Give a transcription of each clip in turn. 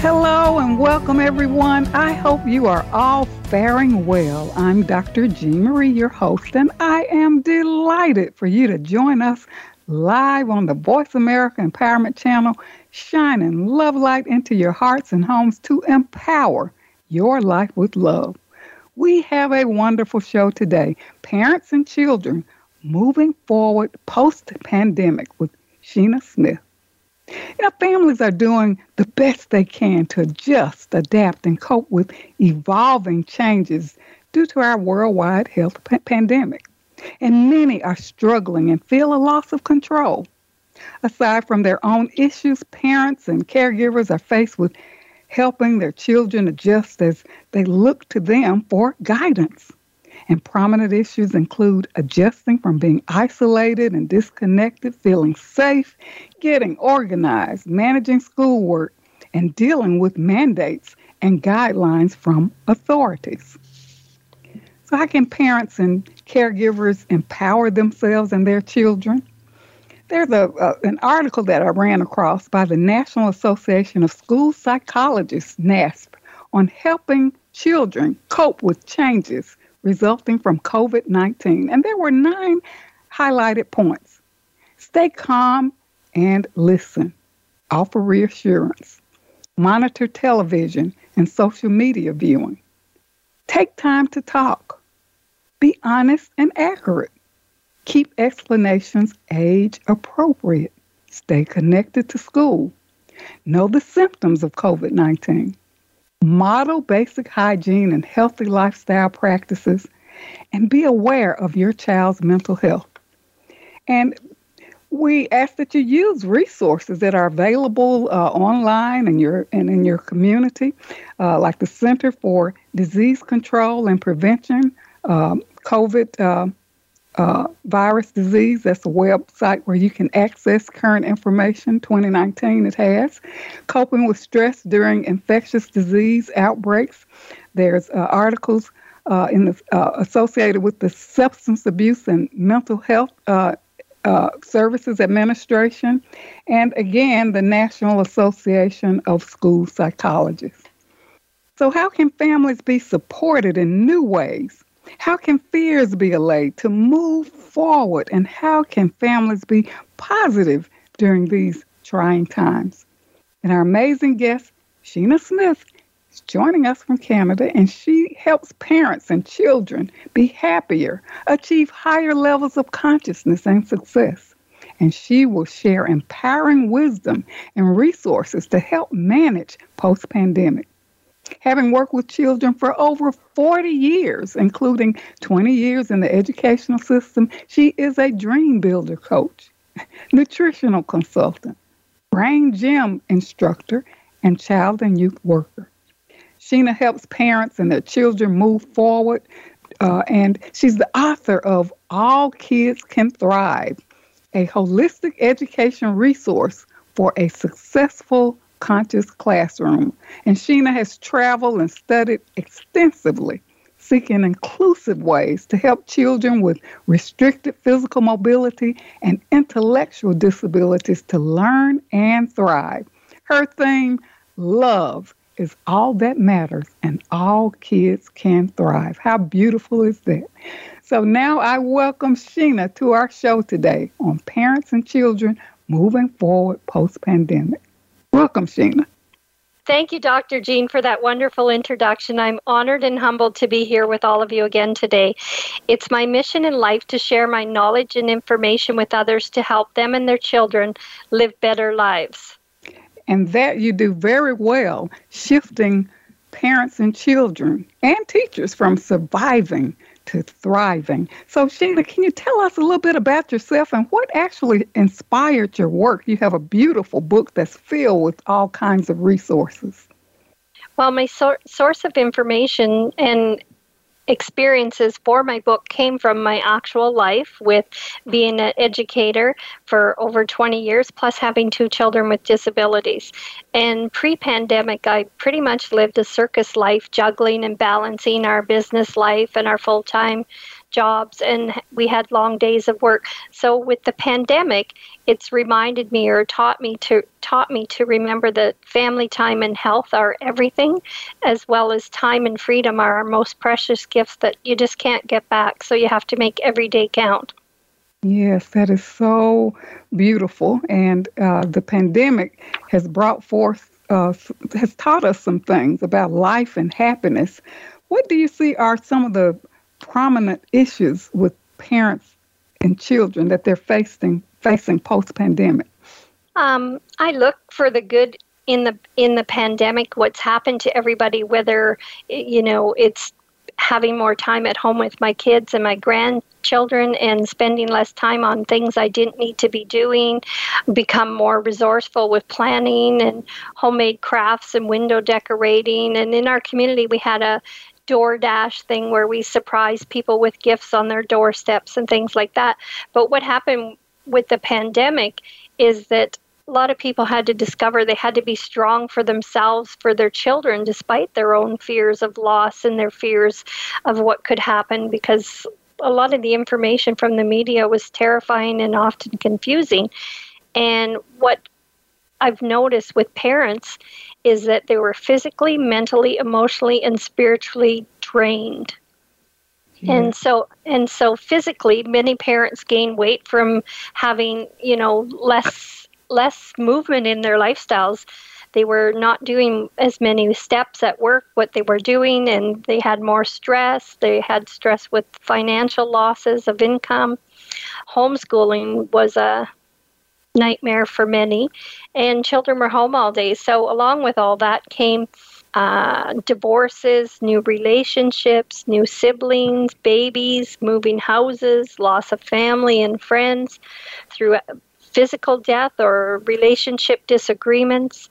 Hello and welcome, everyone. I hope you are all faring well. I'm Dr. Jean Marie, your host, and I am delighted for you to join us live on the Voice America Empowerment Channel, shining love light into your hearts and homes to empower your life with love. We have a wonderful show today. Parents and children moving forward post pandemic with Sheena Smith. You families are doing the best they can to adjust, adapt, and cope with evolving changes due to our worldwide health pandemic. And many are struggling and feel a loss of control. Aside from their own issues, parents and caregivers are faced with helping their children adjust as they look to them for guidance. And prominent issues include adjusting from being isolated and disconnected, feeling safe, getting organized, managing schoolwork, and dealing with mandates and guidelines from authorities. So, how can parents and caregivers empower themselves and their children? There's a, uh, an article that I ran across by the National Association of School Psychologists, NASP, on helping children cope with changes resulting from COVID 19. And there were nine highlighted points. Stay calm and listen, offer reassurance, monitor television and social media viewing, take time to talk, be honest and accurate, keep explanations age appropriate, stay connected to school, know the symptoms of COVID 19 model basic hygiene and healthy lifestyle practices, and be aware of your child's mental health. And we ask that you use resources that are available uh, online and your and in your community, uh, like the Center for Disease Control and Prevention, um, COVID uh, virus disease. That's a website where you can access current information. 2019 it has. Coping with stress during infectious disease outbreaks. There's uh, articles uh, in the, uh, associated with the Substance Abuse and Mental Health uh, uh, Services Administration, and again the National Association of School Psychologists. So, how can families be supported in new ways? How can fears be allayed to move forward? And how can families be positive during these trying times? And our amazing guest, Sheena Smith, is joining us from Canada, and she helps parents and children be happier, achieve higher levels of consciousness and success. And she will share empowering wisdom and resources to help manage post pandemic having worked with children for over 40 years, including 20 years in the educational system. She is a dream builder coach, nutritional consultant, brain gym instructor, and child and youth worker. Sheena helps parents and their children move forward, uh, and she's the author of All Kids Can Thrive, a holistic education resource for a successful conscious classroom. And Sheena has traveled and studied extensively, seeking inclusive ways to help children with restricted physical mobility and intellectual disabilities to learn and thrive. Her theme, love, is all that matters, and all kids can thrive. How beautiful is that? So now I welcome Sheena to our show today on parents and children moving forward post pandemic. Welcome, Sheena. Thank you, Dr. Jean, for that wonderful introduction. I'm honored and humbled to be here with all of you again today. It's my mission in life to share my knowledge and information with others to help them and their children live better lives. And that you do very well, shifting parents and children and teachers from surviving to thriving. So, Sheena, can you tell us a little bit about yourself and what actually inspired your work? You have a beautiful book that's filled with all kinds of resources. Well, my sor- source of information and experiences for my book came from my actual life with being an educator for over 20 years, plus having two children with disabilities. And pre pandemic, I pretty much lived a circus life, juggling and balancing our business life and our full time jobs and we had long days of work. So with the pandemic, it's reminded me or taught me to taught me to remember that family time and health are everything as well as time and freedom are our most precious gifts that you just can't get back. So you have to make every day count. Yes, that is so beautiful. And uh, the pandemic has brought forth, uh, has taught us some things about life and happiness. What do you see are some of the prominent issues with parents and children that they're facing facing post pandemic? Um, I look for the good in the in the pandemic. What's happened to everybody? Whether you know it's having more time at home with my kids and my grandchildren and spending less time on things I didn't need to be doing, become more resourceful with planning and homemade crafts and window decorating. And in our community, we had a DoorDash thing where we surprise people with gifts on their doorsteps and things like that. But what happened with the pandemic is that a lot of people had to discover they had to be strong for themselves, for their children, despite their own fears of loss and their fears of what could happen because a lot of the information from the media was terrifying and often confusing. And what I've noticed with parents is that they were physically, mentally, emotionally, and spiritually drained. Yeah. And so and so physically many parents gain weight from having, you know, less less movement in their lifestyles. They were not doing as many steps at work what they were doing and they had more stress. They had stress with financial losses of income. Homeschooling was a nightmare for many, and children were home all day. So, along with all that came uh, divorces, new relationships, new siblings, babies, moving houses, loss of family and friends through physical death or relationship disagreements.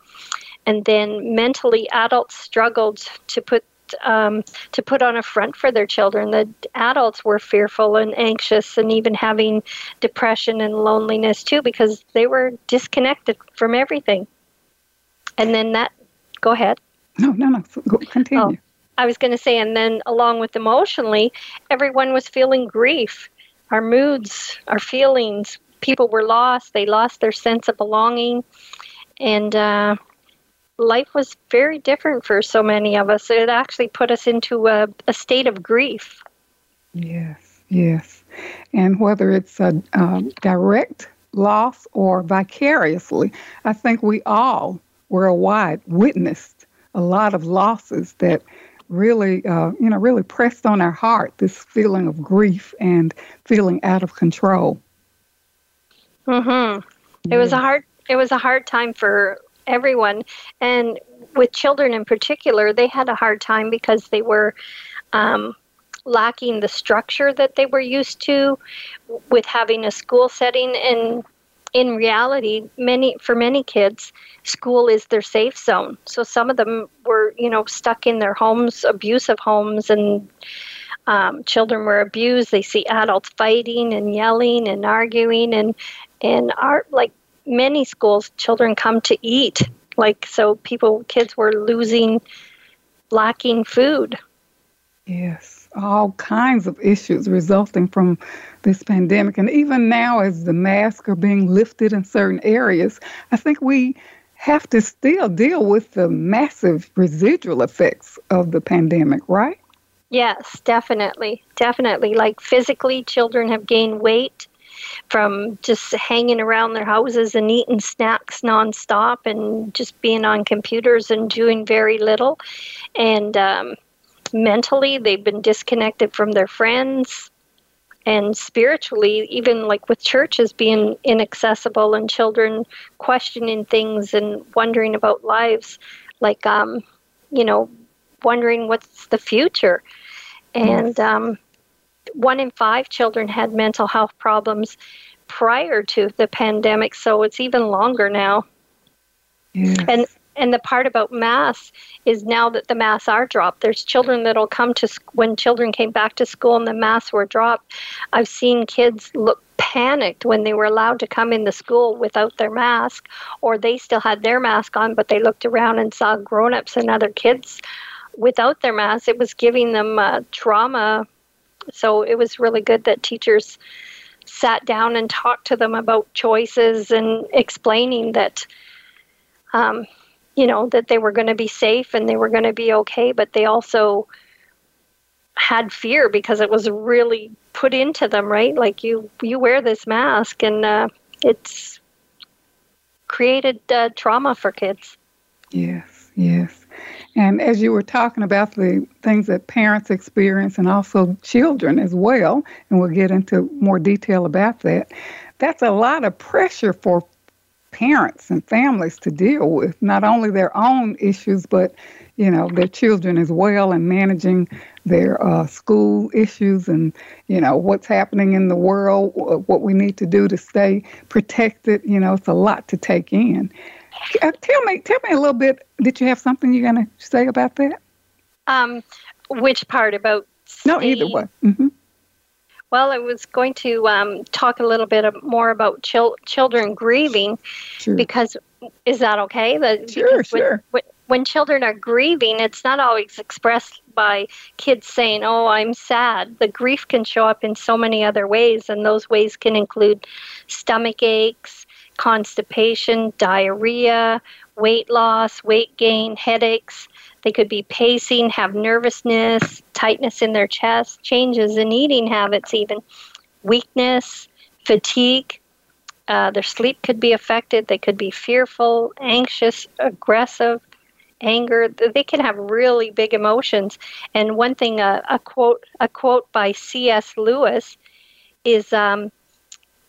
And then mentally, adults struggled to put um, to put on a front for their children. The adults were fearful and anxious and even having depression and loneliness too because they were disconnected from everything. And then that, go ahead. No, no, no, go, continue. Oh, I was going to say, and then along with emotionally, everyone was feeling grief. Our moods, our feelings, people were lost. They lost their sense of belonging. And, uh, life was very different for so many of us. It actually put us into a, a state of grief. Yes, yes. And whether it's a um, direct loss or vicariously, I think we all worldwide witnessed a lot of losses that really, uh, you know, really pressed on our heart this feeling of grief and feeling out of control. Mhm. It was a hard. It was a hard time for everyone. And with children in particular, they had a hard time because they were um, lacking the structure that they were used to with having a school setting. And in reality, many for many kids, school is their safe zone. So some of them were, you know, stuck in their homes, abusive homes, and um, children were abused. They see adults fighting and yelling and arguing, and and art like many schools, children come to eat. Like, so people, kids were losing, lacking food. Yes, all kinds of issues resulting from this pandemic. And even now, as the masks are being lifted in certain areas, I think we have to still deal with the massive residual effects of the pandemic, right? Yes, definitely. Definitely. Like physically, children have gained weight from just hanging around their houses and eating snacks nonstop and just being on computers and doing very little. And um, mentally, they've been disconnected from their friends. And spiritually, even like with churches being inaccessible and children questioning things and wondering about lives, like, um, you know, wondering what's the future. And um, one in five children had mental health problems prior to the pandemic, so it's even longer now. Yes. And and the part about masks is now that the masks are dropped, there's children that'll come to when children came back to school and the masks were dropped. I've seen kids look panicked when they were allowed to come in the school without their mask, or they still had their mask on, but they looked around and saw grown-ups and other kids without their masks It was giving them uh, trauma. So it was really good that teachers sat down and talked to them about choices and explaining that um, you know that they were going to be safe and they were going to be okay but they also had fear because it was really put into them right? Like you you wear this mask and uh, it's created uh, trauma for kids. Yes yes and as you were talking about the things that parents experience and also children as well and we'll get into more detail about that that's a lot of pressure for parents and families to deal with not only their own issues but you know their children as well and managing their uh, school issues and you know what's happening in the world what we need to do to stay protected you know it's a lot to take in uh, tell me tell me a little bit did you have something you're going to say about that um which part about no either one. mm-hmm. Well, I was going to um, talk a little bit more about chil- children grieving sure. because is that okay? That, sure, sure. When, when children are grieving, it's not always expressed by kids saying, Oh, I'm sad. The grief can show up in so many other ways, and those ways can include stomach aches, constipation, diarrhea, weight loss, weight gain, headaches. They could be pacing, have nervousness, tightness in their chest, changes in eating habits, even weakness, fatigue. Uh, their sleep could be affected. They could be fearful, anxious, aggressive, anger. They can have really big emotions. And one thing, uh, a quote, a quote by C.S. Lewis, is um,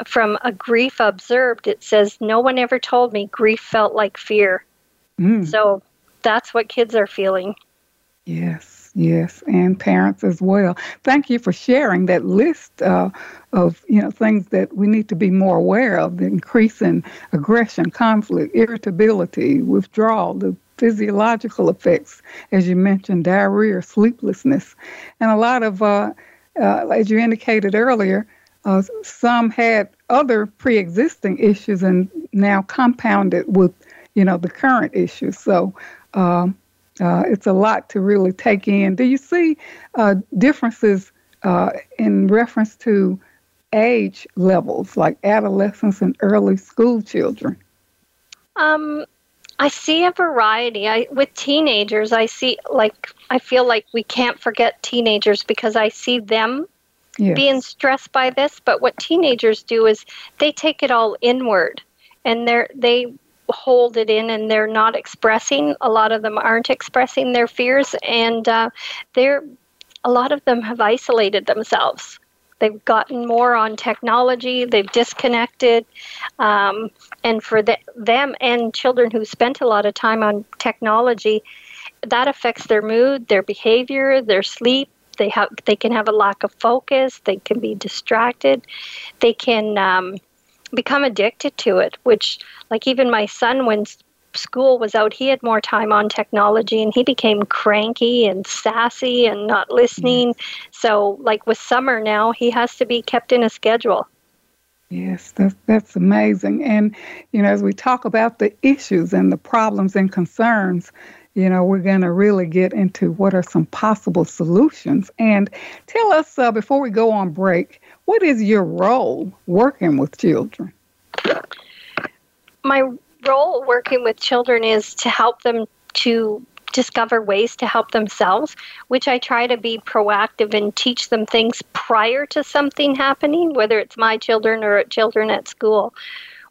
from a grief observed. It says, "No one ever told me grief felt like fear." Mm. So that's what kids are feeling. Yes, yes, and parents as well. Thank you for sharing that list uh, of you know things that we need to be more aware of: the increasing aggression, conflict, irritability, withdrawal, the physiological effects, as you mentioned, diarrhea, sleeplessness, and a lot of, uh, uh, as you indicated earlier, uh, some had other pre-existing issues and now compounded with you know the current issues. So um, uh, it's a lot to really take in. Do you see uh, differences uh, in reference to age levels, like adolescents and early school children? Um, I see a variety. I with teenagers, I see like I feel like we can't forget teenagers because I see them yes. being stressed by this. But what teenagers do is they take it all inward, and they're they hold it in and they're not expressing. A lot of them aren't expressing their fears, and uh, they're a lot of them have isolated themselves. They've gotten more on technology. They've disconnected, um, and for the, them and children who spent a lot of time on technology, that affects their mood, their behavior, their sleep. They have they can have a lack of focus. They can be distracted. They can um, become addicted to it, which, like, even my son, when school was out, he had more time on technology and he became cranky and sassy and not listening. So, like with summer now, he has to be kept in a schedule. Yes, that's, that's amazing. And, you know, as we talk about the issues and the problems and concerns, you know, we're going to really get into what are some possible solutions. And tell us uh, before we go on break, what is your role working with children? My role working with children is to help them to discover ways to help themselves, which I try to be proactive and teach them things prior to something happening, whether it's my children or children at school.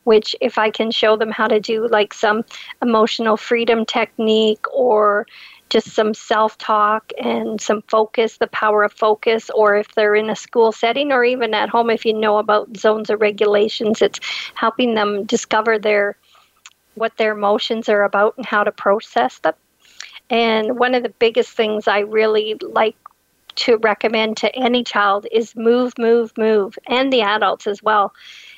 Which, if I can show them how to do like some emotional freedom technique or just some self talk and some focus, the power of focus, or if they're in a school setting or even at home, if you know about zones of regulations, it's helping them discover their what their emotions are about and how to process them. And one of the biggest things I really like to recommend to any child is move, move, move, and the adults as well,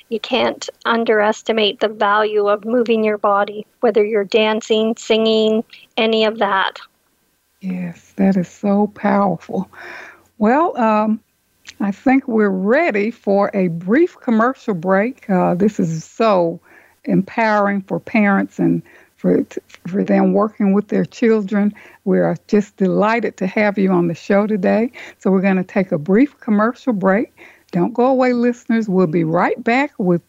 You can't underestimate the value of moving your body, whether you're dancing, singing, any of that. Yes, that is so powerful. Well, um, I think we're ready for a brief commercial break. Uh, this is so empowering for parents and for, for them working with their children. We're just delighted to have you on the show today. So we're going to take a brief commercial break. Don't go away, listeners. We'll be right back with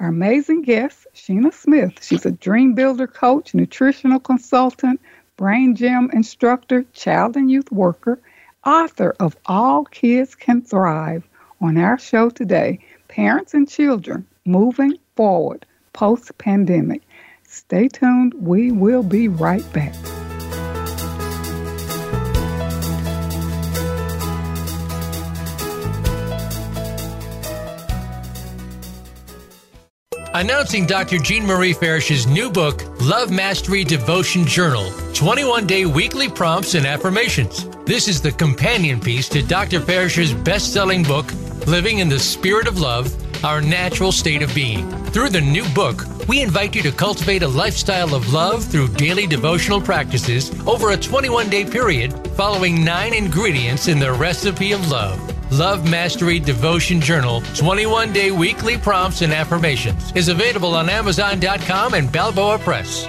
our amazing guest, Sheena Smith. She's a dream builder coach, nutritional consultant, brain gym instructor, child and youth worker, author of All Kids Can Thrive. On our show today, Parents and Children Moving Forward Post Pandemic. Stay tuned. We will be right back. Announcing Dr. Jean Marie Farish's new book, Love Mastery Devotion Journal 21 Day Weekly Prompts and Affirmations. This is the companion piece to Dr. Farish's best selling book, Living in the Spirit of Love Our Natural State of Being. Through the new book, we invite you to cultivate a lifestyle of love through daily devotional practices over a 21 day period, following nine ingredients in the recipe of love. Love Mastery Devotion Journal 21 Day Weekly Prompts and Affirmations is available on Amazon.com and Balboa Press.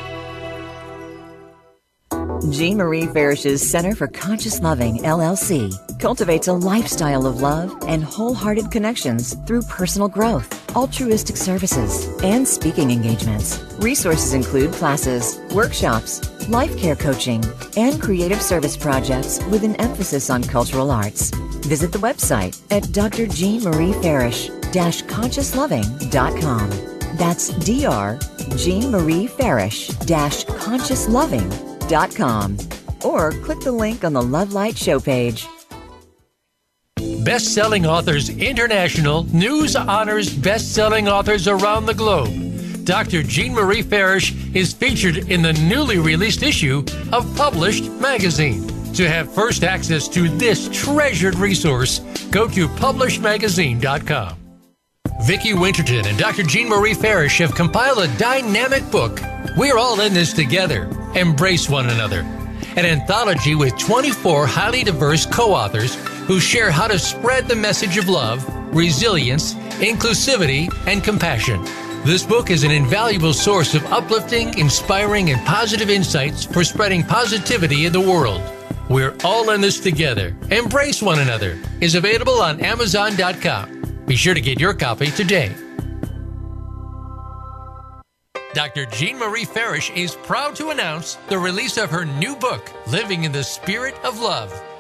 Jean Marie Farish's Center for Conscious Loving, LLC, cultivates a lifestyle of love and wholehearted connections through personal growth, altruistic services, and speaking engagements. Resources include classes, workshops, life care coaching, and creative service projects with an emphasis on cultural arts. Visit the website at drjeanmariefarish-consciousloving.com. That's Dr. Jean Marie Farish-consciousloving.com. Or click the link on the Love Light show page. Best selling authors international news honors best selling authors around the globe. Dr. Jean Marie Farish is featured in the newly released issue of Published Magazine. To have first access to this treasured resource, go to publishedmagazine.com. Vicki Winterton and Dr. Jean Marie Farish have compiled a dynamic book. We're all in this together. Embrace one another. An anthology with 24 highly diverse co authors who share how to spread the message of love, resilience, inclusivity, and compassion. This book is an invaluable source of uplifting, inspiring, and positive insights for spreading positivity in the world. We're all in this together. Embrace one another is available on Amazon.com. Be sure to get your copy today. Dr. Jean Marie Farish is proud to announce the release of her new book, Living in the Spirit of Love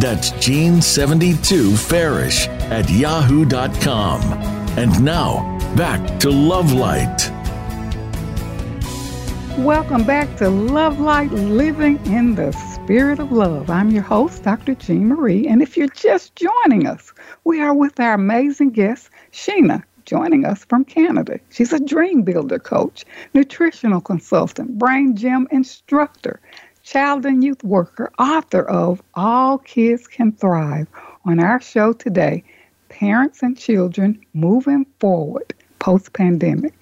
That's Jean72Farish at yahoo.com. And now, back to Love Light. Welcome back to Love Light Living in the Spirit of Love. I'm your host, Dr. Jean Marie, and if you're just joining us, we are with our amazing guest, Sheena, joining us from Canada. She's a dream builder coach, nutritional consultant, brain gym instructor, child and youth worker, author of All Kids Can Thrive. On our show today, Parents and Children Moving Forward Post Pandemic.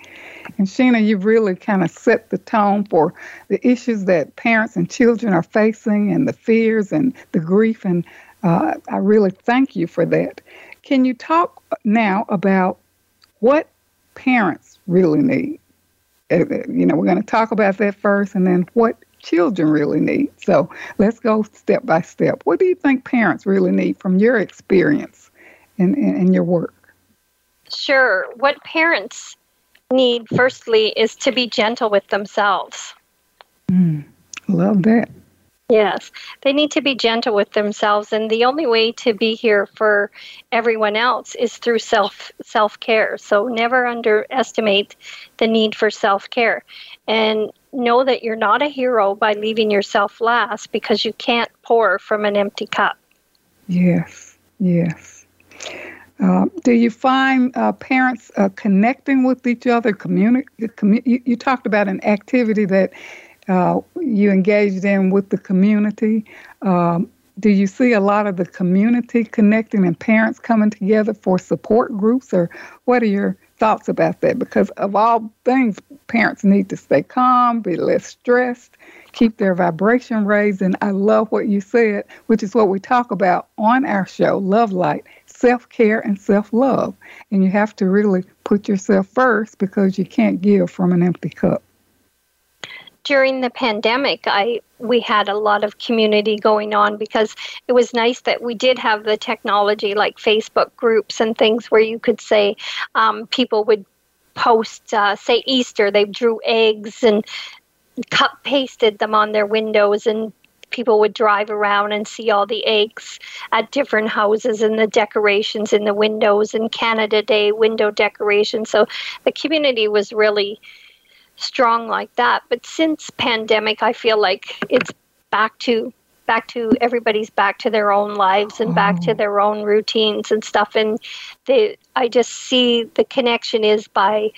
And Sheena, you've really kind of set the tone for the issues that parents and children are facing and the fears and the grief. And uh, I really thank you for that. Can you talk now about what parents really need. Uh, you know, we're going to talk about that first and then what children really need. So let's go step by step. What do you think parents really need from your experience in your work? Sure. What parents need, firstly, is to be gentle with themselves. Mm, love that. Yes, they need to be gentle with themselves, and the only way to be here for everyone else is through self self care. So never underestimate the need for self care, and know that you're not a hero by leaving yourself last because you can't pour from an empty cup. Yes, yes. Uh, do you find uh, parents uh, connecting with each other? Communi- commu- you, you, talked about an activity that uh, you engage in with the community. Um, do you see a lot of the community connecting and parents coming together for support groups, or what are your thoughts about that? Because of all things, parents need to stay calm, be less stressed, keep their vibration raised. And I love what you said, which is what we talk about on our show, Love Light self care and self love. And you have to really put yourself first because you can't give from an empty cup during the pandemic, I we had a lot of community going on because it was nice that we did have the technology like Facebook groups and things where you could say um, people would post, uh, say Easter, they drew eggs and cut pasted them on their windows and people would drive around and see all the eggs at different houses and the decorations in the windows and Canada Day window decorations. So the community was really strong like that. But since pandemic, I feel like it's back to back to everybody's back to their own lives and back to oh. their own routines and stuff. And they, I just see the connection is by,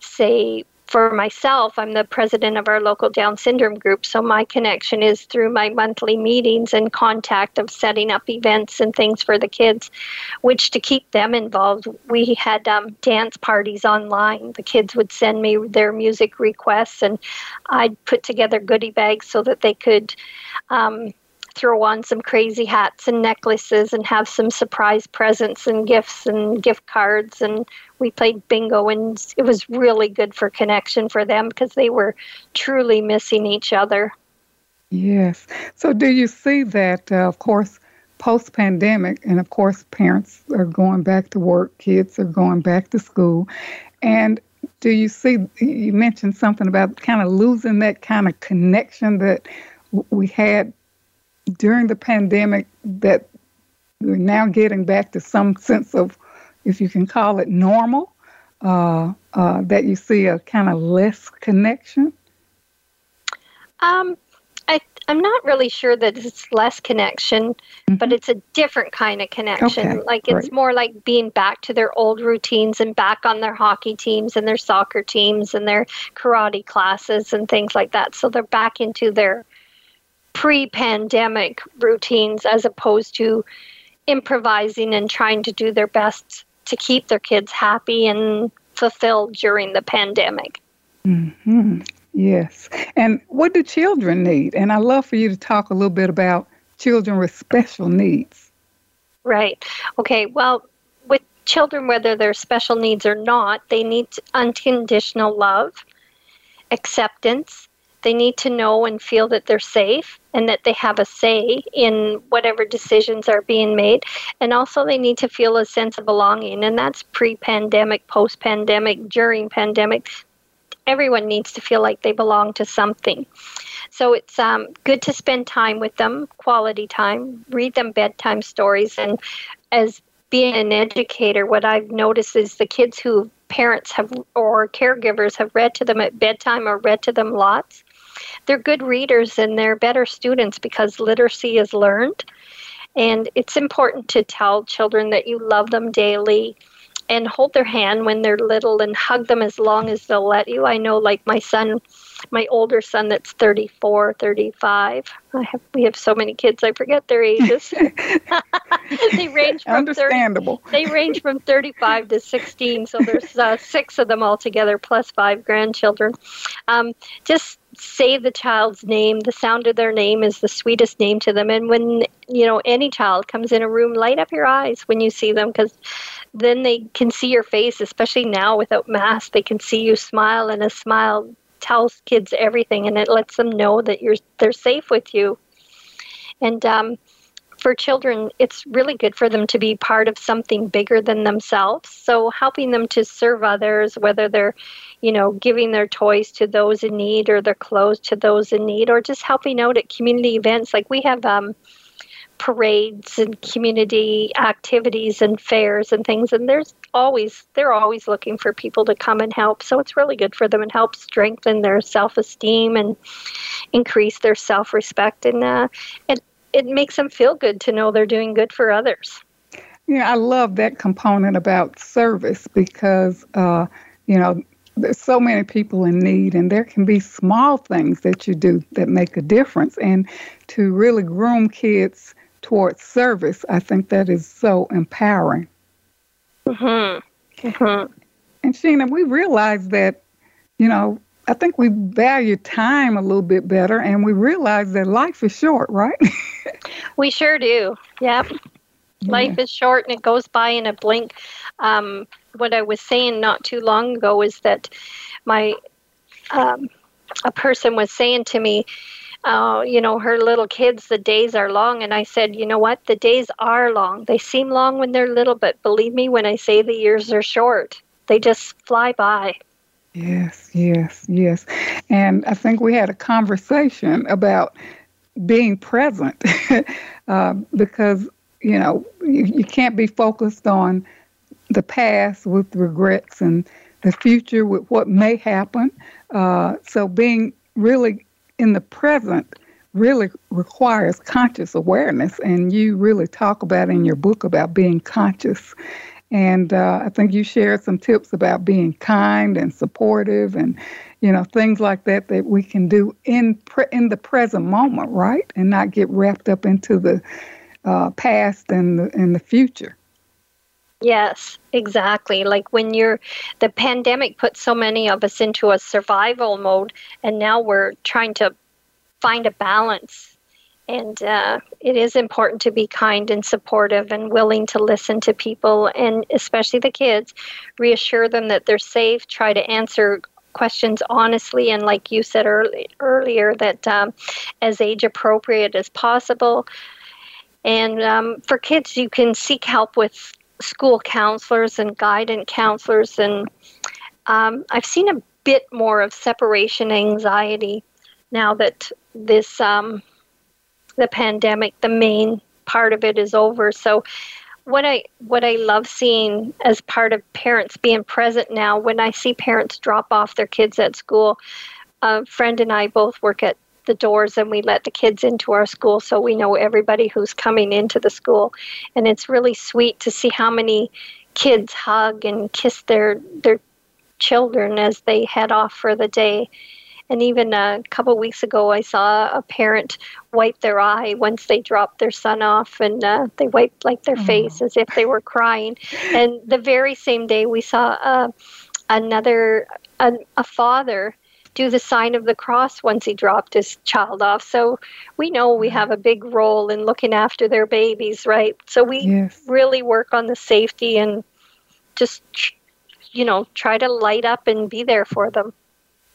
say, for myself, I'm the president of our local Down syndrome group. So my connection is through my monthly meetings and contact of setting up events and things for the kids, which to keep them involved, we had um, dance parties online. The kids would send me their music requests, and I'd put together goodie bags so that they could. Um, throw on some crazy hats and necklaces and have some surprise presents and gifts and gift cards. And we played bingo and it was really good for connection for them because they were truly missing each other. Yes. So do you see that uh, of course post pandemic and of course parents are going back to work kids are going back to school. And do you see you mentioned something about kind of losing that kind of connection that we had during the pandemic that we're now getting back to some sense of, if you can call it normal, uh, uh, that you see a kind of less connection? Um, I, I'm not really sure that it's less connection, mm-hmm. but it's a different kind of connection. Okay, like it's more like being back to their old routines and back on their hockey teams and their soccer teams and their karate classes and things like that. So they're back into their pre pandemic routines as opposed to improvising and trying to do their best to keep their kids happy and fulfilled during the pandemic. Mm-hmm. Yes. And what do children need? And I love for you to talk a little bit about children with special needs. Right. Okay. Well, with children, whether they're special needs or not, they need unconditional love, acceptance, they need to know and feel that they're safe and that they have a say in whatever decisions are being made. And also, they need to feel a sense of belonging. And that's pre pandemic, post pandemic, during pandemic. Everyone needs to feel like they belong to something. So it's um, good to spend time with them, quality time, read them bedtime stories. And as being an educator, what I've noticed is the kids who parents have or caregivers have read to them at bedtime or read to them lots they're good readers and they're better students because literacy is learned. And it's important to tell children that you love them daily and hold their hand when they're little and hug them as long as they'll let you. I know, like my son, my older son that's 34, 35. I have, we have so many kids, I forget their ages. they range from Understandable. 30, they range from 35 to 16, so there's uh, six of them altogether, plus five grandchildren. Um, just say the child's name. The sound of their name is the sweetest name to them. And when, you know, any child comes in a room, light up your eyes when you see them because then they can see your face, especially now without masks. They can see you smile, and a smile tells kids everything and it lets them know that you're they're safe with you. And um, for children, it's really good for them to be part of something bigger than themselves. So helping them to serve others, whether they're, you know, giving their toys to those in need or their clothes to those in need, or just helping out at community events. Like we have um, parades and community activities and fairs and things, and there's always they're always looking for people to come and help. So it's really good for them and helps strengthen their self-esteem and increase their self-respect and uh, it makes them feel good to know they're doing good for others. Yeah, I love that component about service because, uh, you know, there's so many people in need, and there can be small things that you do that make a difference. And to really groom kids towards service, I think that is so empowering. Mm-hmm. Mm-hmm. And Sheena, we realize that, you know, I think we value time a little bit better, and we realize that life is short, right? we sure do. Yep. Yeah. Life is short and it goes by in a blink. Um, what I was saying not too long ago is that my um, a person was saying to me, uh, you know, her little kids, the days are long. And I said, you know what? The days are long. They seem long when they're little, but believe me when I say the years are short, they just fly by. Yes, yes, yes. And I think we had a conversation about being present uh, because, you know, you, you can't be focused on the past with regrets and the future with what may happen. Uh, so being really in the present really requires conscious awareness. And you really talk about in your book about being conscious and uh, I think you shared some tips about being kind and supportive and, you know, things like that that we can do in pre- in the present moment, right? And not get wrapped up into the uh, past and the, and the future. Yes, exactly. Like when you're, the pandemic put so many of us into a survival mode, and now we're trying to find a balance and uh, it is important to be kind and supportive and willing to listen to people, and especially the kids. Reassure them that they're safe. Try to answer questions honestly, and like you said early, earlier, that um, as age appropriate as possible. And um, for kids, you can seek help with school counselors and guidance counselors. And um, I've seen a bit more of separation anxiety now that this um, the pandemic, the main part of it is over. So what I what I love seeing as part of parents being present now, when I see parents drop off their kids at school, a friend and I both work at the doors and we let the kids into our school so we know everybody who's coming into the school and it's really sweet to see how many kids hug and kiss their their children as they head off for the day and even a couple of weeks ago, I saw a parent wipe their eye once they dropped their son off, and uh, they wiped like their mm. face as if they were crying. And the very same day, we saw uh, another a, a father do the sign of the cross once he dropped his child off. So we know we have a big role in looking after their babies, right? So we yes. really work on the safety and just, you know, try to light up and be there for them.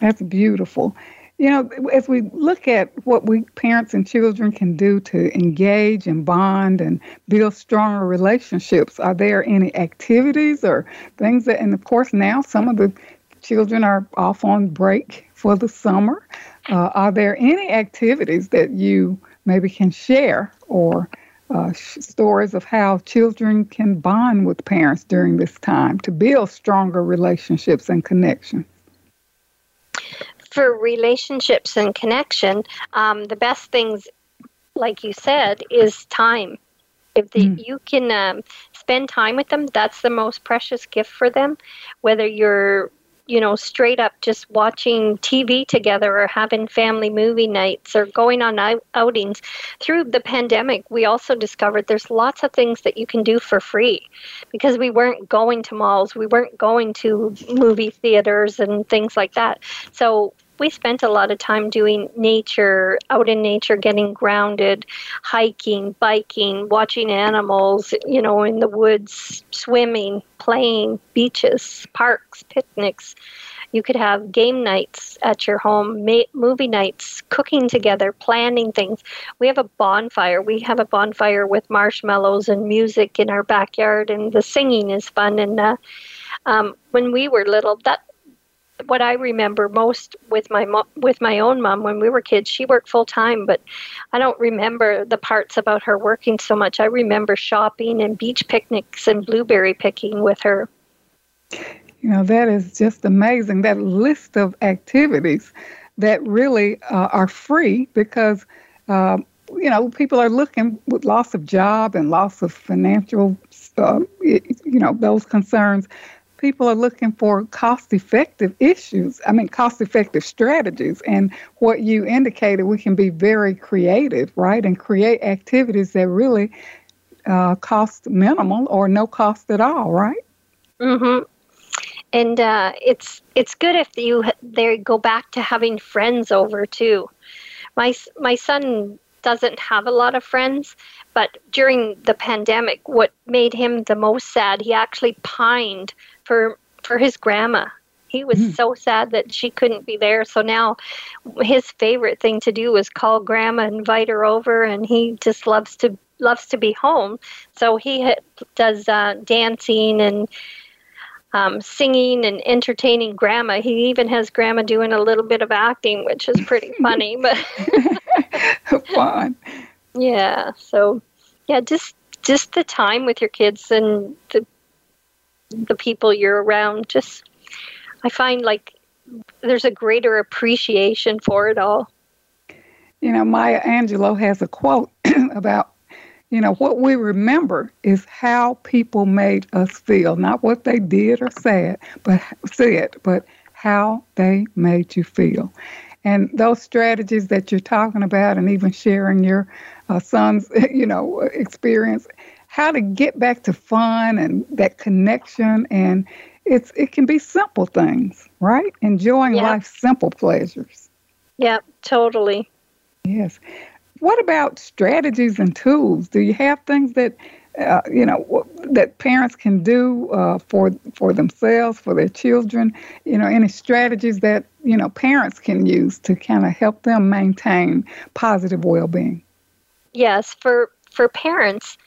That's beautiful. You know, as we look at what we parents and children can do to engage and bond and build stronger relationships, are there any activities or things that, and of course, now some of the children are off on break for the summer. Uh, are there any activities that you maybe can share or uh, stories of how children can bond with parents during this time to build stronger relationships and connections? For relationships and connection, um, the best things, like you said, is time. If the, mm. you can um, spend time with them, that's the most precious gift for them. Whether you're you know, straight up just watching TV together or having family movie nights or going on out- outings. Through the pandemic, we also discovered there's lots of things that you can do for free because we weren't going to malls, we weren't going to movie theaters and things like that. So we spent a lot of time doing nature, out in nature, getting grounded, hiking, biking, watching animals, you know, in the woods, swimming, playing, beaches, parks, picnics. You could have game nights at your home, movie nights, cooking together, planning things. We have a bonfire. We have a bonfire with marshmallows and music in our backyard, and the singing is fun. And uh, um, when we were little, that what I remember most with my mo- with my own mom when we were kids, she worked full time, but I don't remember the parts about her working so much. I remember shopping and beach picnics and blueberry picking with her. You know, that is just amazing. That list of activities that really uh, are free because, uh, you know, people are looking with loss of job and loss of financial, uh, you know, those concerns. People are looking for cost effective issues, I mean, cost effective strategies. And what you indicated, we can be very creative, right? And create activities that really uh, cost minimal or no cost at all, right? Mm-hmm and uh, it's it's good if you they go back to having friends over too. My my son doesn't have a lot of friends, but during the pandemic, what made him the most sad, he actually pined for for his grandma. He was mm. so sad that she couldn't be there. So now his favorite thing to do is call grandma, and invite her over, and he just loves to loves to be home. So he does uh, dancing and um, singing and entertaining grandma. He even has grandma doing a little bit of acting, which is pretty funny. But fun. Yeah. So yeah, just just the time with your kids and the the people you're around. Just I find like there's a greater appreciation for it all. You know, Maya Angelou has a quote about you know, what we remember is how people made us feel, not what they did or said, but said, but how they made you feel. And those strategies that you're talking about, and even sharing your uh, son's, you know, experience, how to get back to fun and that connection, and it's it can be simple things, right? Enjoying yep. life's simple pleasures. Yep, totally. Yes. What about strategies and tools? Do you have things that uh, you know that parents can do uh, for for themselves, for their children? You know, any strategies that you know parents can use to kind of help them maintain positive well-being? Yes, for for parents,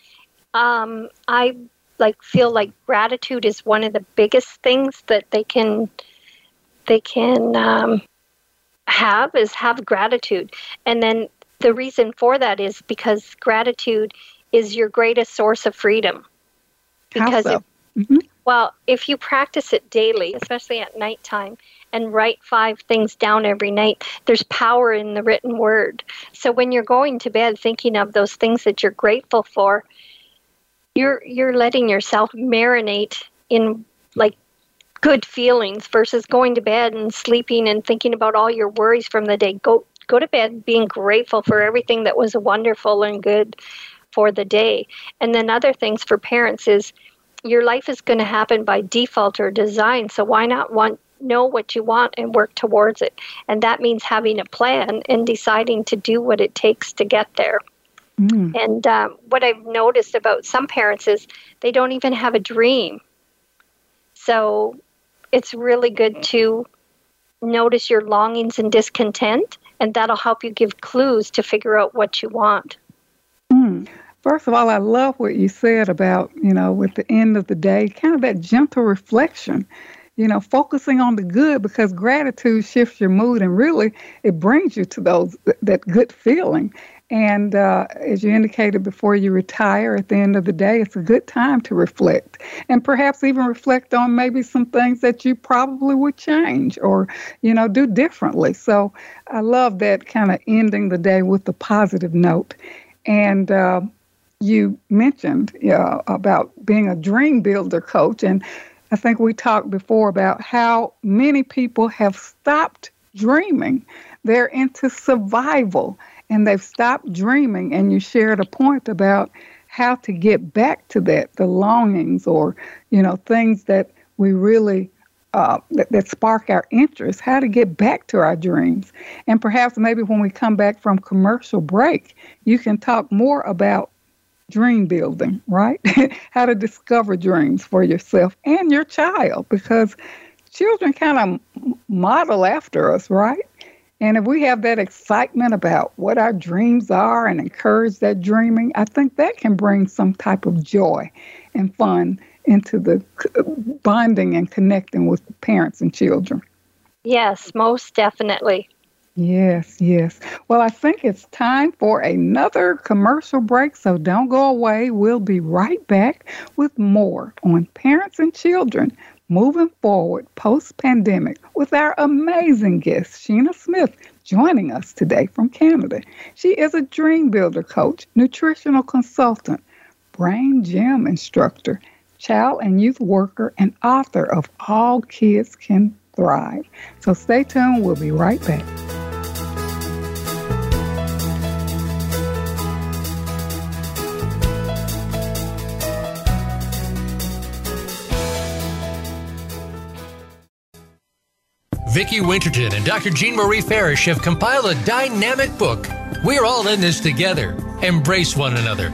um, I like feel like gratitude is one of the biggest things that they can they can um, have is have gratitude, and then the reason for that is because gratitude is your greatest source of freedom. Because so? if, mm-hmm. well, if you practice it daily, especially at nighttime, and write five things down every night, there's power in the written word. So when you're going to bed thinking of those things that you're grateful for, you're you're letting yourself marinate in like good feelings versus going to bed and sleeping and thinking about all your worries from the day. Go go to bed being grateful for everything that was wonderful and good for the day. And then other things for parents is your life is going to happen by default or design. So why not want know what you want and work towards it? And that means having a plan and deciding to do what it takes to get there. Mm. And um, what I've noticed about some parents is they don't even have a dream. So it's really good to notice your longings and discontent and that'll help you give clues to figure out what you want. Mm. First of all, I love what you said about, you know, at the end of the day, kind of that gentle reflection, you know, focusing on the good because gratitude shifts your mood and really it brings you to those that good feeling. And uh, as you indicated before you retire at the end of the day, it's a good time to reflect and perhaps even reflect on maybe some things that you probably would change or, you know, do differently. So I love that kind of ending the day with a positive note. And uh, you mentioned uh, about being a dream builder coach. And I think we talked before about how many people have stopped dreaming, they're into survival and they've stopped dreaming. And you shared a point about how to get back to that, the longings or, you know, things that we really uh, that, that spark our interest, how to get back to our dreams. And perhaps maybe when we come back from commercial break, you can talk more about dream building, right? how to discover dreams for yourself and your child because children kind of model after us, right? And if we have that excitement about what our dreams are and encourage that dreaming, I think that can bring some type of joy and fun into the bonding and connecting with parents and children. Yes, most definitely. Yes, yes. Well, I think it's time for another commercial break, so don't go away. We'll be right back with more on parents and children moving forward post pandemic with our amazing guest, Sheena Smith, joining us today from Canada. She is a dream builder coach, nutritional consultant, brain gym instructor, child and youth worker, and author of All Kids Can Thrive. So stay tuned, we'll be right back. Vicki Winterton and Dr. Jean Marie Farish have compiled a dynamic book. We're all in this together. Embrace one another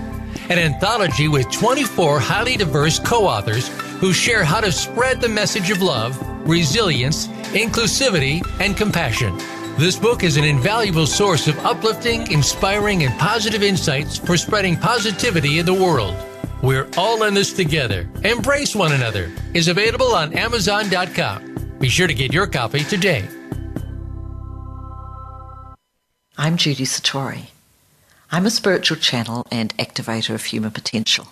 an anthology with 24 highly diverse co authors who share how to spread the message of love, resilience, inclusivity, and compassion. This book is an invaluable source of uplifting, inspiring, and positive insights for spreading positivity in the world. We're all in this together. Embrace one another is available on Amazon.com. Be sure to get your copy today. I'm Judy Satori. I'm a spiritual channel and activator of human potential.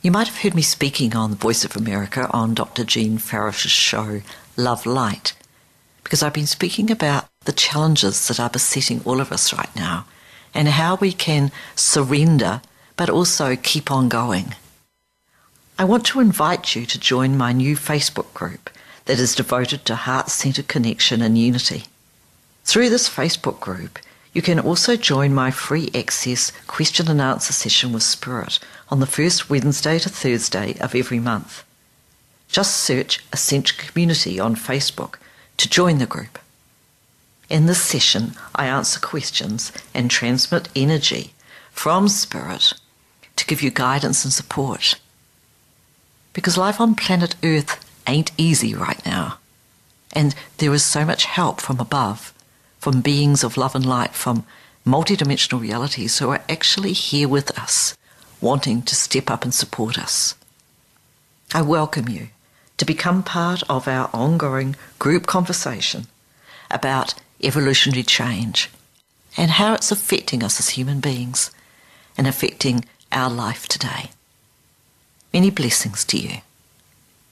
You might have heard me speaking on the Voice of America on Dr. Jean Farish's show, Love Light, because I've been speaking about the challenges that are besetting all of us right now and how we can surrender but also keep on going. I want to invite you to join my new Facebook group that is devoted to heart centered connection and unity. Through this Facebook group, you can also join my free access question and answer session with Spirit on the first Wednesday to Thursday of every month. Just search Ascension Community on Facebook to join the group. In this session, I answer questions and transmit energy from Spirit to give you guidance and support. Because life on planet Earth ain't easy right now, and there is so much help from above from beings of love and light, from multidimensional realities who are actually here with us, wanting to step up and support us. I welcome you to become part of our ongoing group conversation about evolutionary change and how it's affecting us as human beings and affecting our life today. Many blessings to you.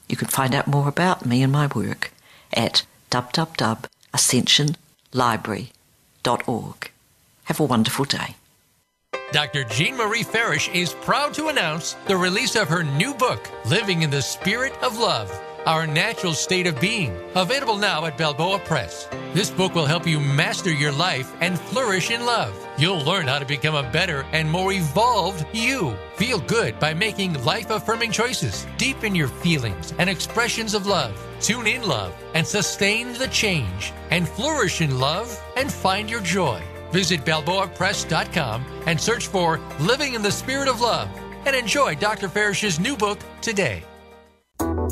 You can find out more about me and my work at www.ascension.com library.org. Have a wonderful day. Dr. Jean Marie Farish is proud to announce the release of her new book, Living in the Spirit of Love Our Natural State of Being, available now at Balboa Press. This book will help you master your life and flourish in love. You'll learn how to become a better and more evolved you. Feel good by making life affirming choices. Deepen your feelings and expressions of love. Tune in love and sustain the change. And flourish in love and find your joy. Visit BalboaPress.com and search for Living in the Spirit of Love and enjoy Dr. Farish's new book today.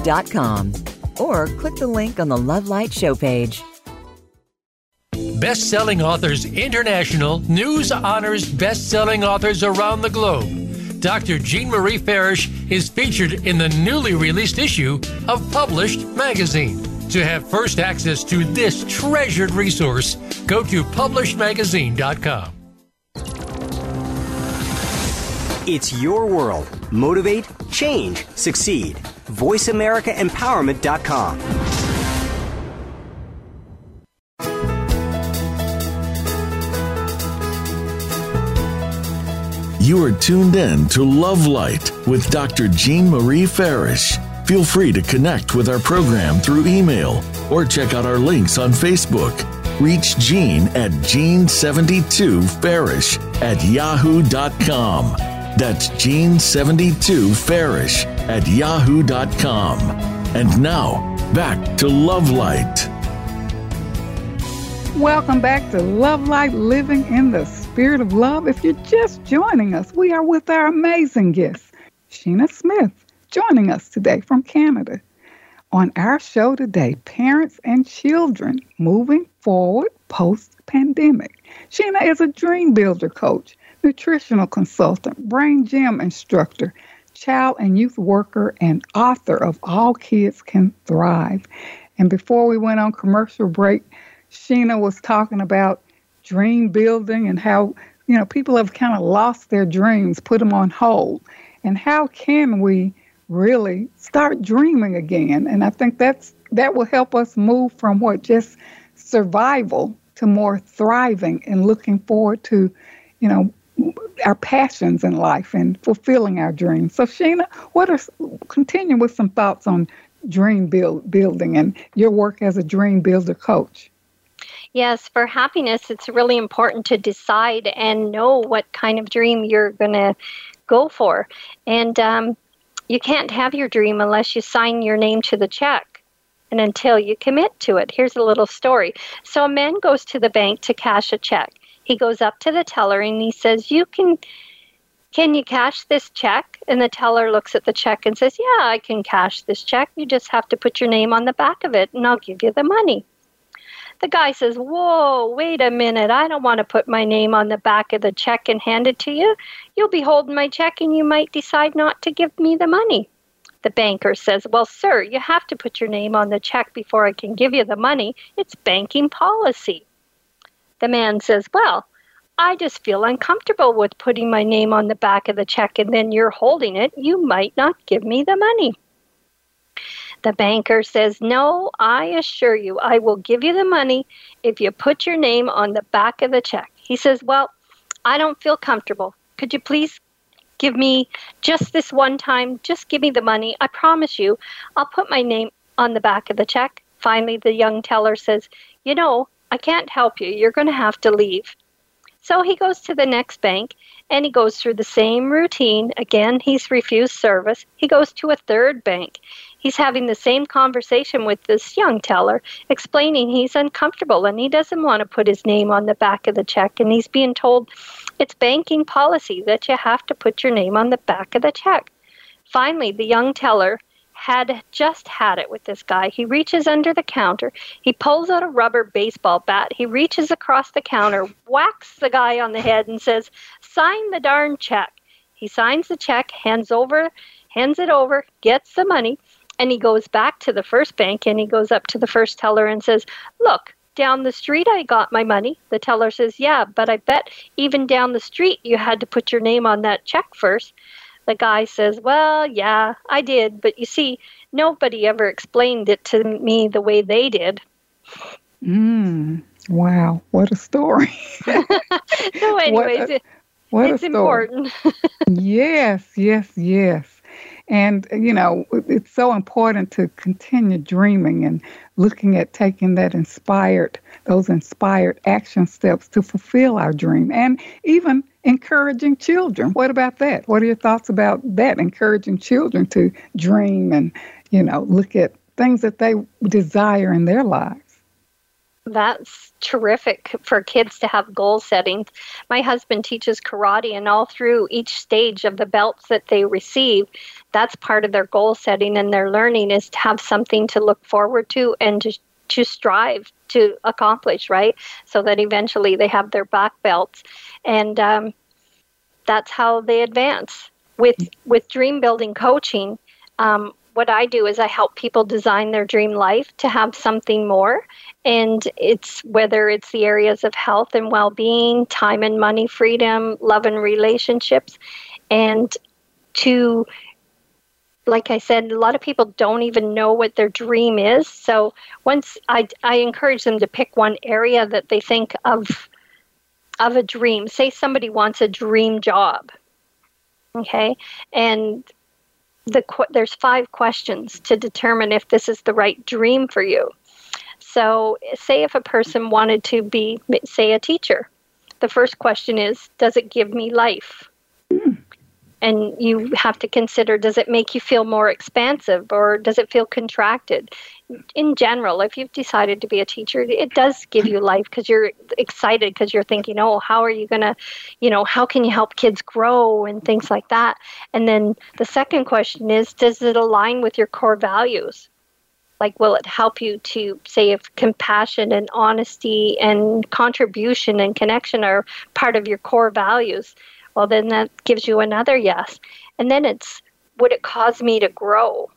consciousloving.com or click the link on the Love Light show page. Best-selling Authors International news honors best-selling authors around the globe. Dr. Jean Marie Farish is featured in the newly released issue of Published Magazine. To have first access to this treasured resource, go to publishedmagazine.com. It's your world. Motivate, change, succeed voiceamericaempowerment.com. You are tuned in to Love Light with Dr. Jean Marie Farish. Feel free to connect with our program through email or check out our links on Facebook. Reach Jean at Jean72Farish at yahoo.com. That's Jean72Farish at yahoo.com. And now, back to Love Light. Welcome back to Love Light Living in the Spirit of Love. If you're just joining us, we are with our amazing guest, Sheena Smith, joining us today from Canada. On our show today, Parents and Children Moving Forward Post Pandemic. Sheena is a dream builder coach, nutritional consultant, brain gym instructor, child and youth worker, and author of All Kids Can Thrive. And before we went on commercial break, Sheena was talking about dream building and how, you know, people have kind of lost their dreams, put them on hold. And how can we really start dreaming again? And I think that's that will help us move from what just survival to more thriving and looking forward to, you know, our passions in life and fulfilling our dreams. So, Sheena, what are continue with some thoughts on dream build, building and your work as a dream builder coach? Yes, for happiness, it's really important to decide and know what kind of dream you're going to go for. And um, you can't have your dream unless you sign your name to the check and until you commit to it. Here's a little story. So, a man goes to the bank to cash a check. He goes up to the teller and he says, You can. Can you cash this check? And the teller looks at the check and says, Yeah, I can cash this check. You just have to put your name on the back of it and I'll give you the money. The guy says, Whoa, wait a minute. I don't want to put my name on the back of the check and hand it to you. You'll be holding my check and you might decide not to give me the money. The banker says, Well, sir, you have to put your name on the check before I can give you the money. It's banking policy. The man says, Well, I just feel uncomfortable with putting my name on the back of the check and then you're holding it. You might not give me the money. The banker says, No, I assure you, I will give you the money if you put your name on the back of the check. He says, Well, I don't feel comfortable. Could you please give me just this one time? Just give me the money. I promise you, I'll put my name on the back of the check. Finally, the young teller says, You know, I can't help you. You're going to have to leave. So he goes to the next bank and he goes through the same routine. Again, he's refused service. He goes to a third bank he's having the same conversation with this young teller, explaining he's uncomfortable and he doesn't want to put his name on the back of the check. And he's being told it's banking policy that you have to put your name on the back of the check. Finally, the young teller had just had it with this guy. He reaches under the counter. He pulls out a rubber baseball bat. He reaches across the counter, whacks the guy on the head, and says, Sign the darn check. He signs the check, hands over, hands it over, gets the money. And he goes back to the first bank and he goes up to the first teller and says, Look, down the street I got my money. The teller says, Yeah, but I bet even down the street you had to put your name on that check first. The guy says, Well, yeah, I did, but you see, nobody ever explained it to me the way they did. Mm, wow, what a story. no, anyways, what a, what it's important. yes, yes, yes. And, you know, it's so important to continue dreaming and looking at taking that inspired, those inspired action steps to fulfill our dream and even encouraging children. What about that? What are your thoughts about that? Encouraging children to dream and, you know, look at things that they desire in their lives that's terrific for kids to have goal setting. My husband teaches karate, and all through each stage of the belts that they receive, that's part of their goal setting and their learning is to have something to look forward to and to, to strive to accomplish, right? So that eventually they have their black belts. And um, that's how they advance. With, with dream building coaching, um, what I do is I help people design their dream life to have something more. And it's whether it's the areas of health and well being, time and money freedom, love and relationships, and to like I said, a lot of people don't even know what their dream is. So once I, I encourage them to pick one area that they think of of a dream. Say somebody wants a dream job Okay, and the there's five questions to determine if this is the right dream for you. So, say if a person wanted to be, say, a teacher, the first question is, does it give me life? And you have to consider, does it make you feel more expansive or does it feel contracted? in general, if you've decided to be a teacher, it does give you life because you're excited because you're thinking, oh, how are you going to, you know, how can you help kids grow and things like that. And then the second question is, does it align with your core values? Like, will it help you to say if compassion and honesty and contribution and connection are part of your core values? Well, then that gives you another yes. And then it's, would it cause me to grow?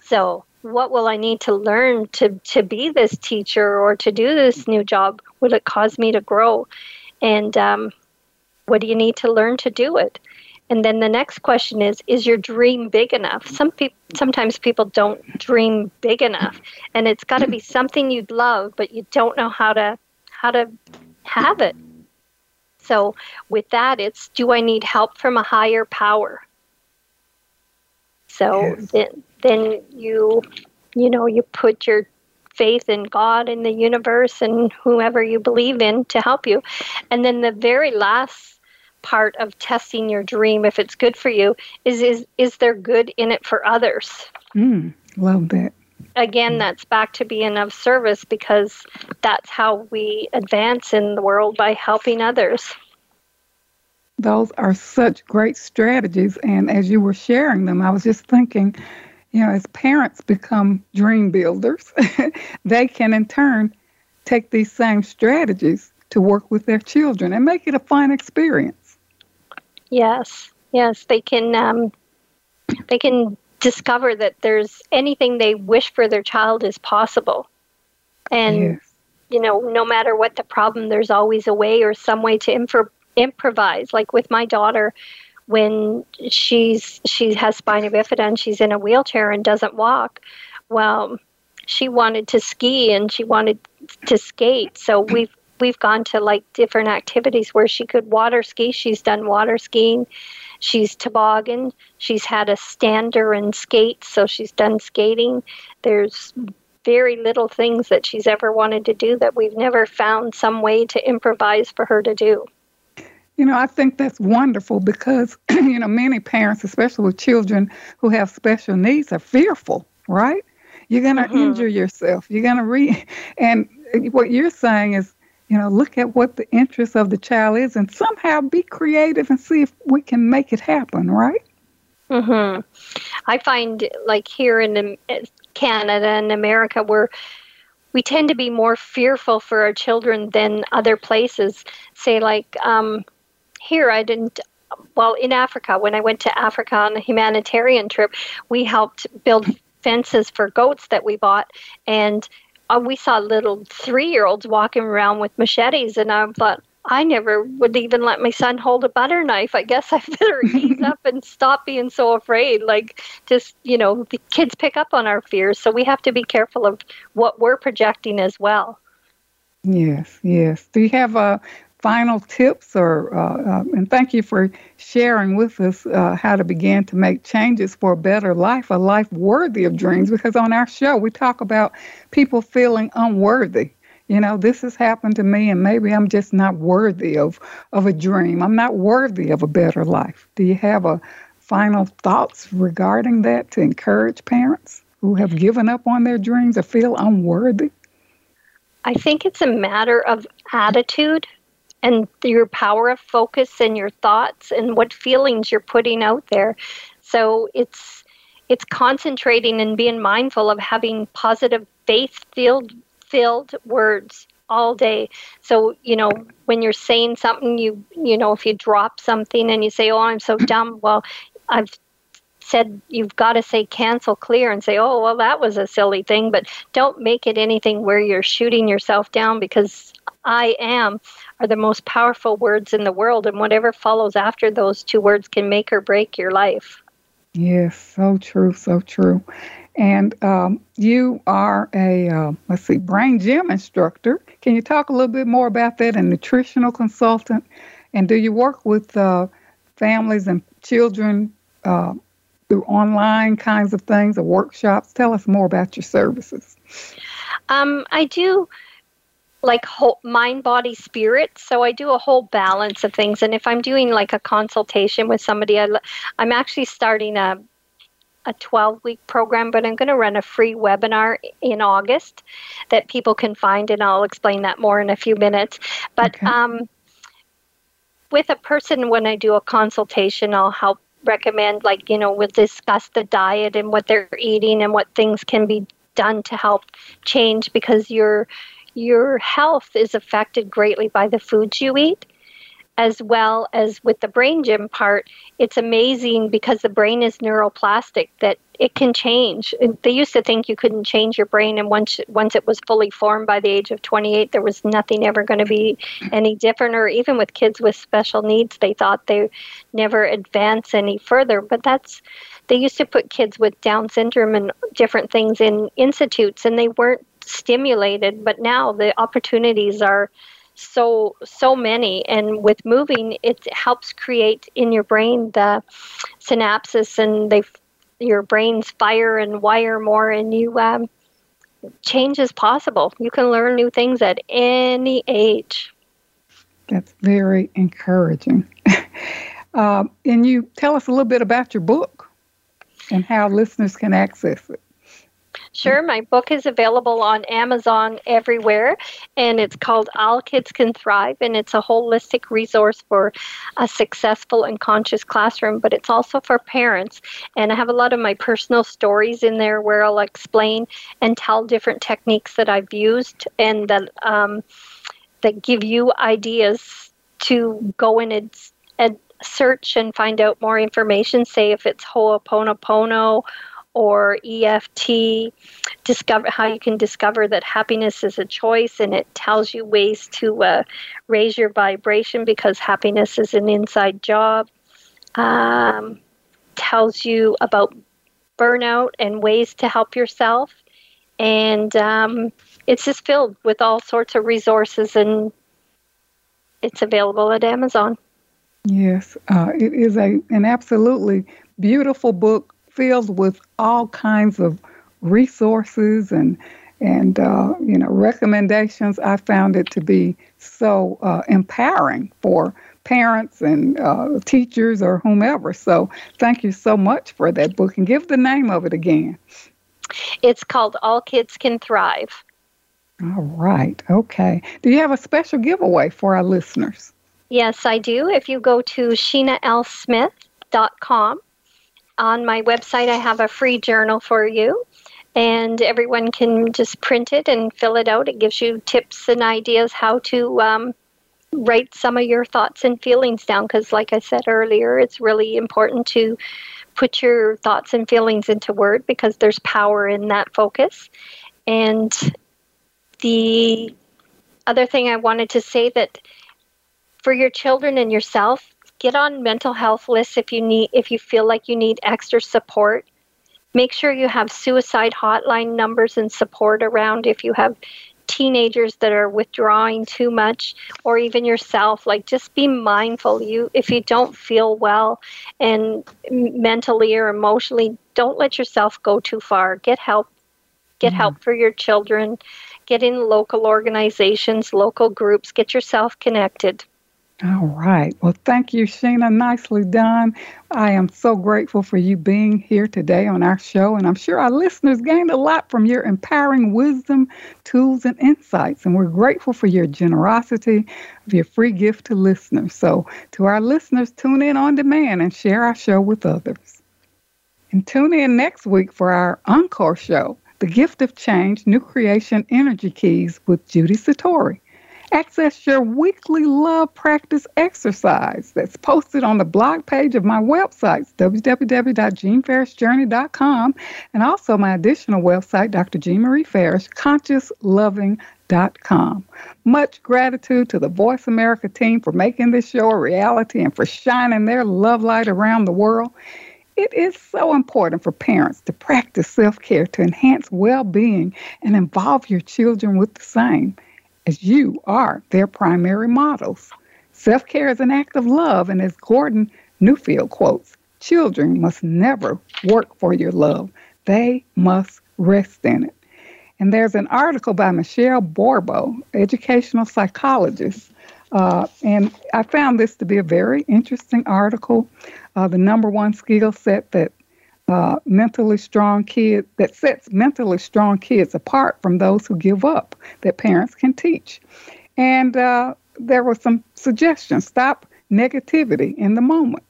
So, what will I need to learn to, to be this teacher or to do this new job? Will it cause me to grow? And um, what do you need to learn to do it? And then the next question is Is your dream big enough? Some people, sometimes people don't dream big enough. And it's got to be something you'd love, but you don't know how to how to have it. So with that, it's do I need help from a higher power? So yes. then, then you, you know, you put your faith in God and the universe and whoever you believe in to help you. And then the very last part of testing your dream, if it's good for you, is is is there good in it for others? Mm, love that. Again, that's back to being of service because that's how we advance in the world by helping others. Those are such great strategies. And as you were sharing them, I was just thinking, you know, as parents become dream builders, they can in turn take these same strategies to work with their children and make it a fun experience. Yes, yes, they can. Um, they can discover that there's anything they wish for their child is possible, and you know, no matter what the problem, there's always a way or some way to improvise. Like with my daughter, when she's she has spina bifida and she's in a wheelchair and doesn't walk, well, she wanted to ski and she wanted to skate. So we've we've gone to like different activities where she could water ski. She's done water skiing. She's toboggan. She's had a stander and skate, so she's done skating. There's very little things that she's ever wanted to do that we've never found some way to improvise for her to do. You know, I think that's wonderful because, you know, many parents, especially with children who have special needs, are fearful, right? You're going to mm-hmm. injure yourself. You're going to re. And what you're saying is, you know, look at what the interest of the child is and somehow be creative and see if we can make it happen, right? Mm-hmm. I find, like here in Canada and America, where we tend to be more fearful for our children than other places. Say, like, um, here I didn't well in Africa when I went to Africa on a humanitarian trip, we helped build fences for goats that we bought and uh, we saw little 3-year-olds walking around with machetes and I thought I never would even let my son hold a butter knife. I guess I better ease up and stop being so afraid. Like, just, you know, the kids pick up on our fears. So we have to be careful of what we're projecting as well. Yes, yes. Do you have a final tips or uh, uh, and thank you for sharing with us uh, how to begin to make changes for a better life a life worthy of dreams because on our show we talk about people feeling unworthy. You know this has happened to me and maybe i'm just not worthy of of a dream. I'm not worthy of a better life. Do you have a final thoughts regarding that to encourage parents who have given up on their dreams or feel unworthy? I think it's a matter of attitude and your power of focus and your thoughts and what feelings you're putting out there. So it's it's concentrating and being mindful of having positive faith filled filled words all day. So, you know, when you're saying something, you you know, if you drop something and you say, "Oh, I'm so dumb," well, I've said you've got to say cancel clear and say, "Oh, well, that was a silly thing," but don't make it anything where you're shooting yourself down because I am are the most powerful words in the world, and whatever follows after those two words can make or break your life. Yes, so true, so true. And um, you are a, uh, let's see, brain gym instructor. Can you talk a little bit more about that? A nutritional consultant. And do you work with uh, families and children uh, through online kinds of things or workshops? Tell us more about your services. Um, I do like whole mind body spirit so i do a whole balance of things and if i'm doing like a consultation with somebody I, i'm actually starting a a 12 week program, but I'm going to run a free webinar in August that people can find, and I'll explain that more in a few minutes. But okay. um, with a person, when I do a consultation, I'll help recommend, like, you know, we'll discuss the diet and what they're eating and what things can be done to help change because your your health is affected greatly by the foods you eat as well as with the brain gym part, it's amazing because the brain is neuroplastic that it can change. They used to think you couldn't change your brain, and once once it was fully formed by the age of 28, there was nothing ever going to be any different. Or even with kids with special needs, they thought they never advance any further. But that's they used to put kids with Down syndrome and different things in institutes, and they weren't stimulated. But now the opportunities are so so many. And with moving it helps create in your brain the synapses and they your brains fire and wire more and you um, change is possible. You can learn new things at any age. That's very encouraging. Um, and you tell us a little bit about your book and how listeners can access it Sure, my book is available on Amazon everywhere, and it's called All Kids Can Thrive, and it's a holistic resource for a successful and conscious classroom, but it's also for parents. And I have a lot of my personal stories in there where I'll explain and tell different techniques that I've used and that um, that give you ideas to go in and, and search and find out more information. Say if it's Ho'oponopono or EFT, discover how you can discover that happiness is a choice, and it tells you ways to uh, raise your vibration because happiness is an inside job. Um, tells you about burnout and ways to help yourself, and um, it's just filled with all sorts of resources, and it's available at Amazon. Yes, uh, it is a an absolutely beautiful book filled with all kinds of resources and and uh, you know recommendations. I found it to be so uh, empowering for parents and uh, teachers or whomever. So thank you so much for that book and give the name of it again. It's called All Kids Can Thrive. All right. Okay. Do you have a special giveaway for our listeners? Yes, I do. If you go to SheenaLSmith.com on my website, I have a free journal for you, and everyone can just print it and fill it out. It gives you tips and ideas how to um, write some of your thoughts and feelings down. Because, like I said earlier, it's really important to put your thoughts and feelings into word because there's power in that focus. And the other thing I wanted to say that for your children and yourself, get on mental health lists if you need if you feel like you need extra support. Make sure you have suicide hotline numbers and support around if you have teenagers that are withdrawing too much or even yourself. Like just be mindful. You if you don't feel well and mentally or emotionally don't let yourself go too far. Get help. Get mm-hmm. help for your children. Get in local organizations local groups. Get yourself connected all right. Well, thank you, Sheena. Nicely done. I am so grateful for you being here today on our show, and I'm sure our listeners gained a lot from your empowering wisdom, tools, and insights. And we're grateful for your generosity of your free gift to listeners. So, to our listeners, tune in on demand and share our show with others. And tune in next week for our encore show, The Gift of Change New Creation Energy Keys with Judy Satori. Access your weekly love practice exercise that's posted on the blog page of my website, www.jeanfarishjourney.com, and also my additional website, Dr. Jean Marie Farish, consciousloving.com. Much gratitude to the Voice America team for making this show a reality and for shining their love light around the world. It is so important for parents to practice self care to enhance well being and involve your children with the same as you are their primary models. Self care is an act of love, and as Gordon Neufeld quotes Children must never work for your love, they must rest in it. And there's an article by Michele Borba, educational psychologist. Uh, and I found this to be a very interesting article. Uh, the number one skill set that uh, mentally strong kids that sets mentally strong kids apart from those who give up that parents can teach. And uh, there were some suggestions. Stop negativity in the moment.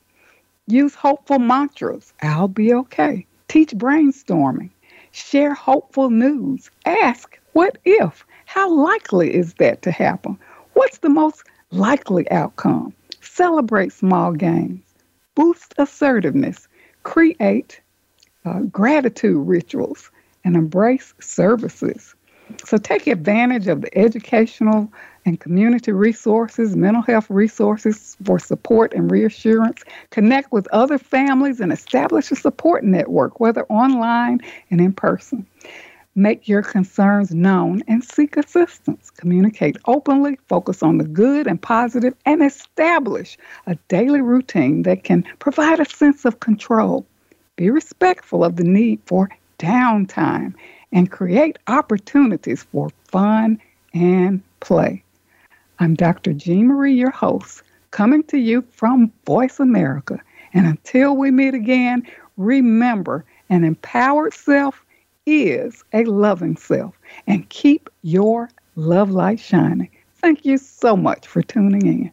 Use hopeful mantras. I'll be okay. Teach brainstorming. Share hopeful news. Ask, what if? How likely is that to happen? What's the most likely outcome? Celebrate small gains. Boost assertiveness. Create uh, gratitude rituals and embrace services. So take advantage of the educational and community resources, mental health resources for support and reassurance. Connect with other families and establish a support network, whether online and in person. Make your concerns known and seek assistance. Communicate openly, focus on the good and positive, and establish a daily routine that can provide a sense of control. Be respectful of the need for downtime and create opportunities for fun and play. I'm Dr. Jean Marie, your host, coming to you from Voice America. And until we meet again, remember an empowered self is a loving self. And keep your love light shining. Thank you so much for tuning in.